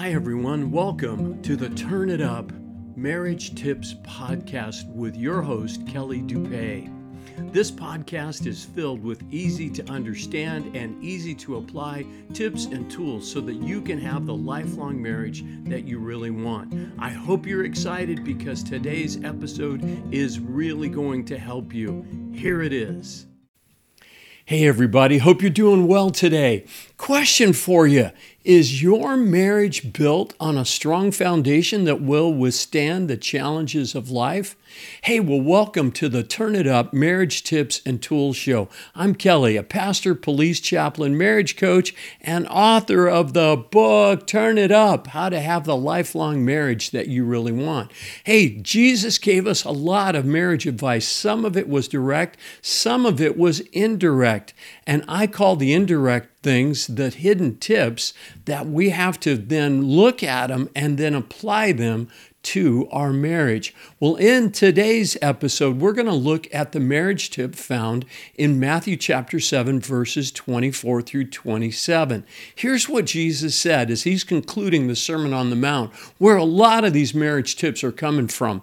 Hi, everyone. Welcome to the Turn It Up Marriage Tips Podcast with your host, Kelly Dupee. This podcast is filled with easy to understand and easy to apply tips and tools so that you can have the lifelong marriage that you really want. I hope you're excited because today's episode is really going to help you. Here it is. Hey, everybody. Hope you're doing well today. Question for you is your marriage built on a strong foundation that will withstand the challenges of life? Hey, well, welcome to the Turn It Up Marriage Tips and Tools Show. I'm Kelly, a pastor, police chaplain, marriage coach, and author of the book Turn It Up How to Have the Lifelong Marriage That You Really Want. Hey, Jesus gave us a lot of marriage advice. Some of it was direct, some of it was indirect. And I call the indirect things, the hidden tips that we have to then look at them and then apply them to our marriage. Well, in today's episode, we're going to look at the marriage tip found in Matthew chapter 7, verses 24 through 27. Here's what Jesus said as he's concluding the Sermon on the Mount, where a lot of these marriage tips are coming from.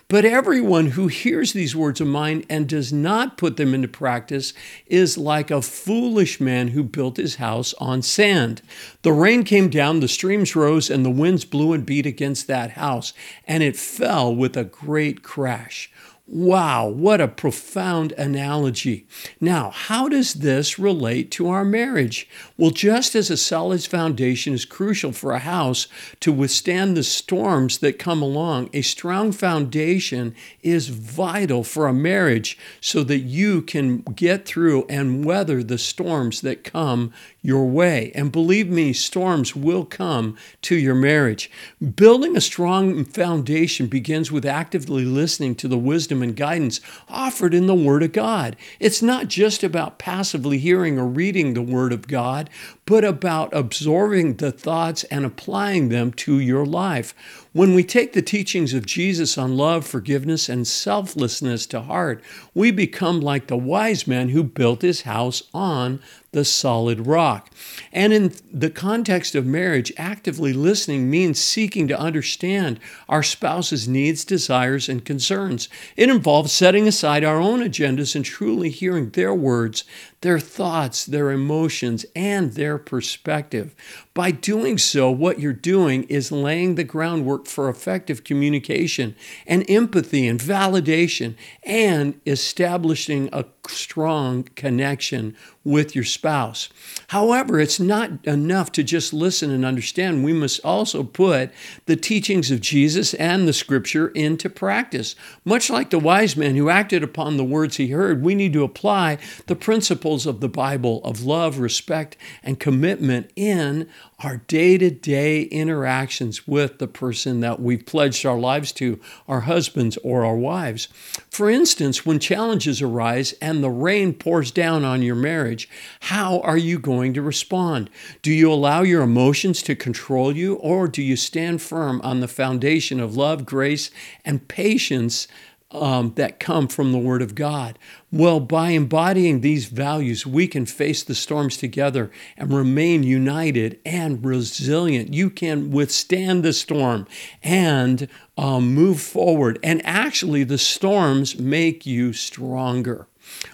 But everyone who hears these words of mine and does not put them into practice is like a foolish man who built his house on sand. The rain came down, the streams rose, and the winds blew and beat against that house, and it fell with a great crash. Wow, what a profound analogy. Now, how does this relate to our marriage? Well, just as a solid foundation is crucial for a house to withstand the storms that come along, a strong foundation is vital for a marriage so that you can get through and weather the storms that come your way. And believe me, storms will come to your marriage. Building a strong foundation begins with actively listening to the wisdom and guidance offered in the Word of God. It's not just about passively hearing or reading the Word of God, but about absorbing the thoughts and applying them to your life. When we take the teachings of Jesus on love, forgiveness, and selflessness to heart, we become like the wise man who built his house on the solid rock. And in the context of marriage, actively listening means seeking to understand our spouse's needs, desires, and concerns. It involves setting aside our own agendas and truly hearing their words, their thoughts, their emotions, and their perspective. By doing so, what you're doing is laying the groundwork for effective communication and empathy and validation and establishing a strong connection with your spouse. However, it's not enough to just listen and understand. We must also put the teachings of Jesus and the scripture into practice. Much like the wise man who acted upon the words he heard, we need to apply the principles of the Bible of love, respect, and commitment in our day to day interactions with the person that we've pledged our lives to, our husbands or our wives. For instance, when challenges arise and the rain pours down on your marriage, how are you going to respond? Do you allow your emotions to control you, or do you stand firm on the foundation of love, grace, and patience? Um, that come from the Word of God. Well, by embodying these values, we can face the storms together and remain united and resilient. You can withstand the storm and um, move forward. And actually, the storms make you stronger.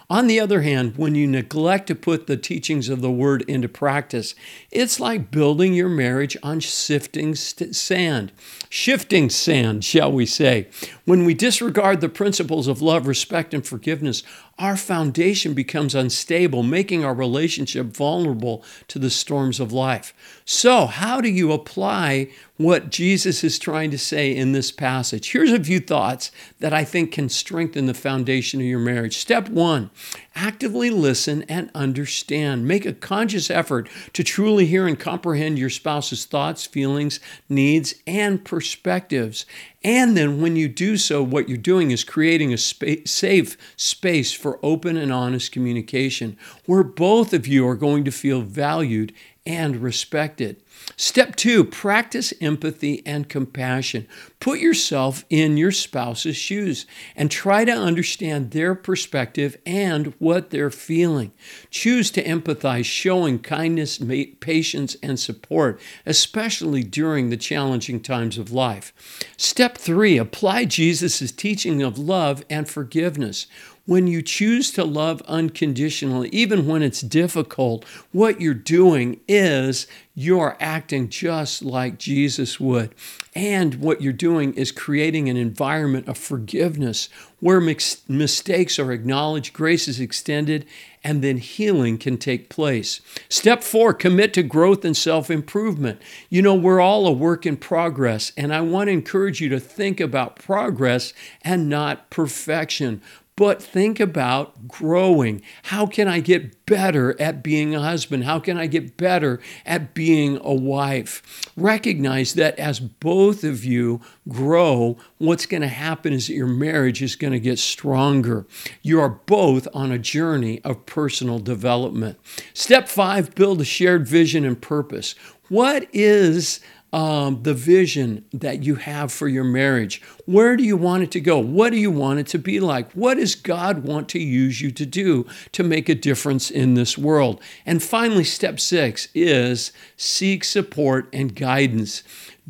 On the other hand, when you neglect to put the teachings of the word into practice, it's like building your marriage on sifting st- sand, shifting sand, shall we say. When we disregard the principles of love, respect, and forgiveness, our foundation becomes unstable, making our relationship vulnerable to the storms of life. So, how do you apply what Jesus is trying to say in this passage? Here's a few thoughts that I think can strengthen the foundation of your marriage. Step one actively listen and understand. Make a conscious effort to truly hear and comprehend your spouse's thoughts, feelings, needs, and perspectives. And then when you do so, what you're doing is creating a safe space for open and honest communication where both of you are going to feel valued and respect it. Step two, practice empathy and compassion. Put yourself in your spouse's shoes and try to understand their perspective and what they're feeling. Choose to empathize, showing kindness, patience, and support, especially during the challenging times of life. Step three, apply Jesus' teaching of love and forgiveness. When you choose to love unconditionally, even when it's difficult, what you're doing is you're acting just like Jesus would. And what you're doing is creating an environment of forgiveness where mistakes are acknowledged, grace is extended, and then healing can take place. Step four, commit to growth and self improvement. You know, we're all a work in progress, and I want to encourage you to think about progress and not perfection but think about growing. How can I get better at being a husband? How can I get better at being a wife? Recognize that as both of you grow, what's going to happen is that your marriage is going to get stronger. You are both on a journey of personal development. Step five build a shared vision and purpose. What is um, the vision that you have for your marriage. Where do you want it to go? What do you want it to be like? What does God want to use you to do to make a difference in this world? And finally, step six is seek support and guidance.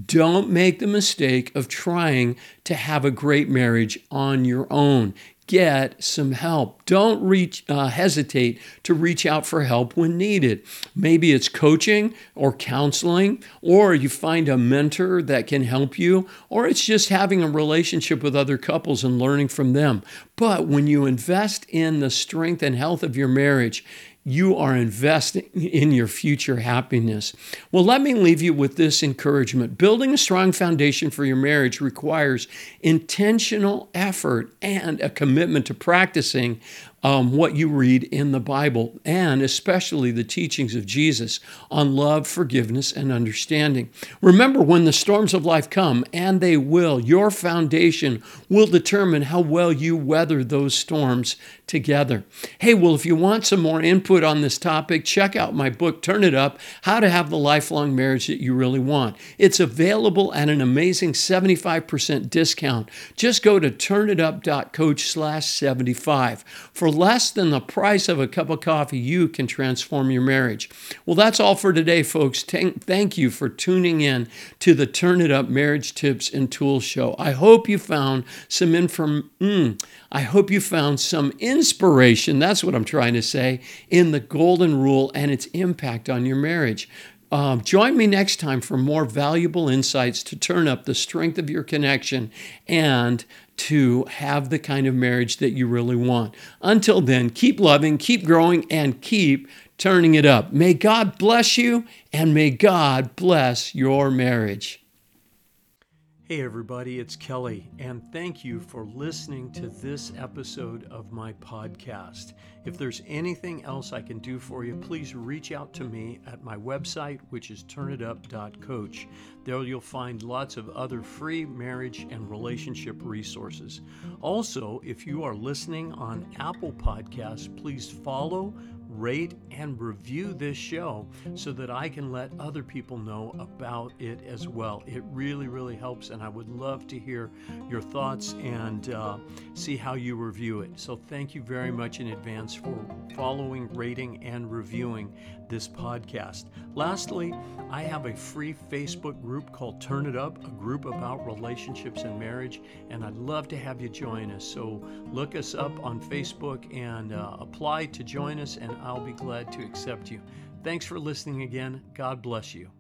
Don't make the mistake of trying to have a great marriage on your own get some help. Don't reach, uh, hesitate to reach out for help when needed. Maybe it's coaching or counseling, or you find a mentor that can help you, or it's just having a relationship with other couples and learning from them. But when you invest in the strength and health of your marriage, you are investing in your future happiness. Well, let me leave you with this encouragement. Building a strong foundation for your marriage requires intentional effort and a commitment to practicing um, what you read in the Bible, and especially the teachings of Jesus on love, forgiveness, and understanding. Remember, when the storms of life come, and they will, your foundation will determine how well you weather those storms together. Hey, well, if you want some more input on this topic, check out my book, Turn It Up How to Have the Lifelong Marriage That You Really Want. It's available at an amazing 75% discount. Just go to turnitup.coach slash 75. For less than the price of a cup of coffee, you can transform your marriage. Well, that's all for today, folks. Thank you for tuning in to the Turn It Up Marriage Tips and Tools Show. I hope you found some inform. Mm, I hope you found some inspiration. That's what I'm trying to say in the Golden Rule and its impact on your marriage. Um, join me next time for more valuable insights to turn up the strength of your connection and to have the kind of marriage that you really want. Until then, keep loving, keep growing, and keep turning it up. May God bless you and may God bless your marriage. Hey, everybody, it's Kelly, and thank you for listening to this episode of my podcast. If there's anything else I can do for you, please reach out to me at my website, which is turnitup.coach. There you'll find lots of other free marriage and relationship resources. Also, if you are listening on Apple Podcasts, please follow rate, and review this show so that I can let other people know about it as well. It really, really helps, and I would love to hear your thoughts and uh, see how you review it. So, thank you very much in advance for following, rating, and reviewing this podcast. Lastly, I have a free Facebook group called Turn It Up, a group about relationships and marriage, and I'd love to have you join us. So look us up on Facebook and uh, apply to join us, and I'll be glad to accept you. Thanks for listening again. God bless you.